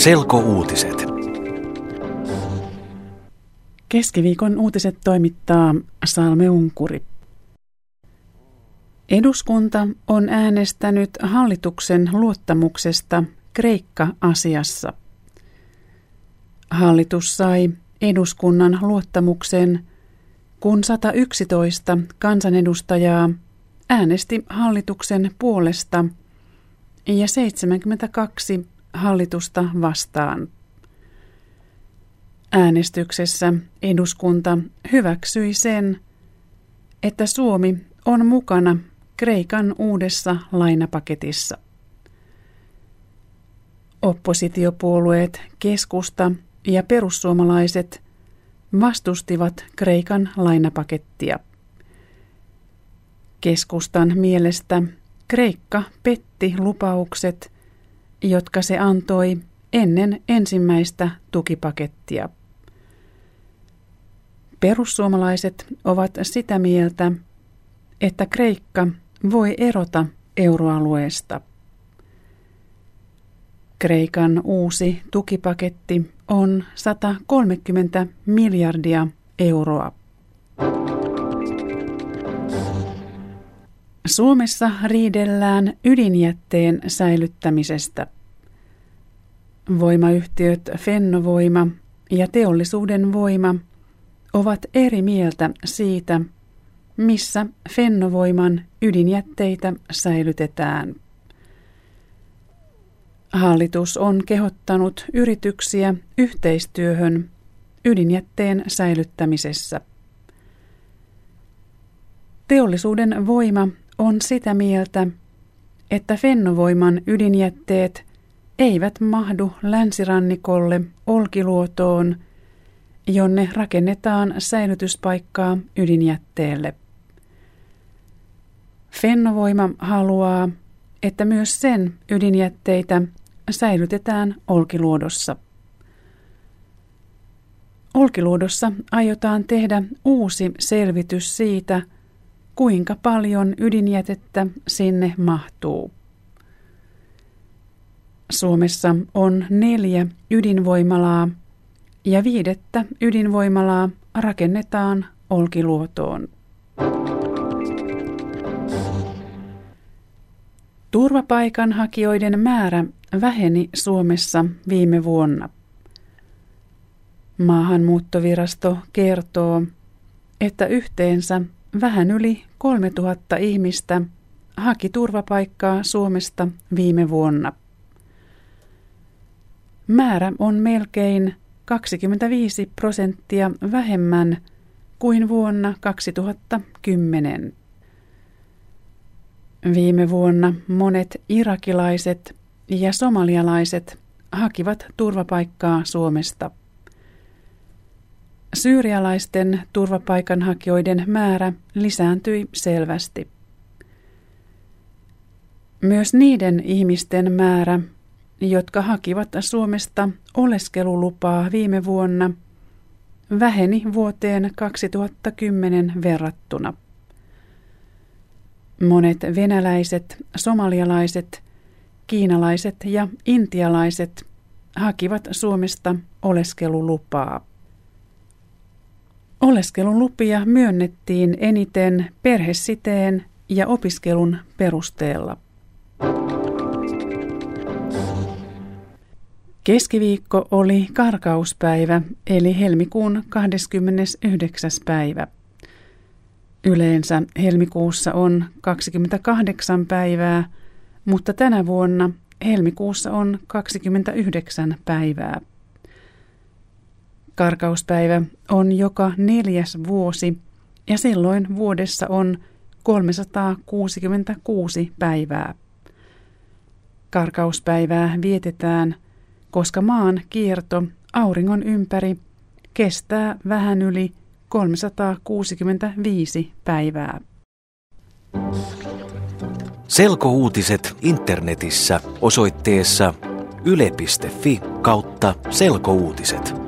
Selkouutiset. Keskiviikon uutiset toimittaa Salme Unkuri. Eduskunta on äänestänyt hallituksen luottamuksesta Kreikka-asiassa. Hallitus sai eduskunnan luottamuksen, kun 111 kansanedustajaa äänesti hallituksen puolesta ja 72 hallitusta vastaan. Äänestyksessä eduskunta hyväksyi sen, että Suomi on mukana Kreikan uudessa lainapaketissa. Oppositiopuolueet keskusta ja perussuomalaiset vastustivat Kreikan lainapakettia. Keskustan mielestä Kreikka petti lupaukset, jotka se antoi ennen ensimmäistä tukipakettia. Perussuomalaiset ovat sitä mieltä, että Kreikka voi erota euroalueesta. Kreikan uusi tukipaketti on 130 miljardia euroa. Suomessa riidellään ydinjätteen säilyttämisestä. Voimayhtiöt Fennovoima ja teollisuuden voima ovat eri mieltä siitä, missä Fennovoiman ydinjätteitä säilytetään. Hallitus on kehottanut yrityksiä yhteistyöhön ydinjätteen säilyttämisessä. Teollisuuden voima on sitä mieltä, että Fennovoiman ydinjätteet eivät mahdu länsirannikolle Olkiluotoon, jonne rakennetaan säilytyspaikkaa ydinjätteelle. Fennovoima haluaa, että myös sen ydinjätteitä säilytetään Olkiluodossa. Olkiluodossa aiotaan tehdä uusi selvitys siitä, kuinka paljon ydinjätettä sinne mahtuu. Suomessa on neljä ydinvoimalaa ja viidettä ydinvoimalaa rakennetaan Olkiluotoon. Turvapaikanhakijoiden määrä väheni Suomessa viime vuonna. Maahanmuuttovirasto kertoo, että yhteensä vähän yli 3000 ihmistä haki turvapaikkaa Suomesta viime vuonna. Määrä on melkein 25 prosenttia vähemmän kuin vuonna 2010. Viime vuonna monet irakilaiset ja somalialaiset hakivat turvapaikkaa Suomesta. Syyrialaisten turvapaikanhakijoiden määrä lisääntyi selvästi. Myös niiden ihmisten määrä, jotka hakivat Suomesta oleskelulupaa viime vuonna, väheni vuoteen 2010 verrattuna. Monet venäläiset, somalialaiset, kiinalaiset ja intialaiset hakivat Suomesta oleskelulupaa. Oleskelulupia myönnettiin eniten perhesiteen ja opiskelun perusteella. Keskiviikko oli karkauspäivä, eli helmikuun 29. päivä. Yleensä helmikuussa on 28 päivää, mutta tänä vuonna helmikuussa on 29 päivää. Karkauspäivä on joka neljäs vuosi ja silloin vuodessa on 366 päivää. Karkauspäivää vietetään, koska maan kierto auringon ympäri kestää vähän yli 365 päivää. Selkouutiset internetissä osoitteessa yle.fi kautta selkouutiset.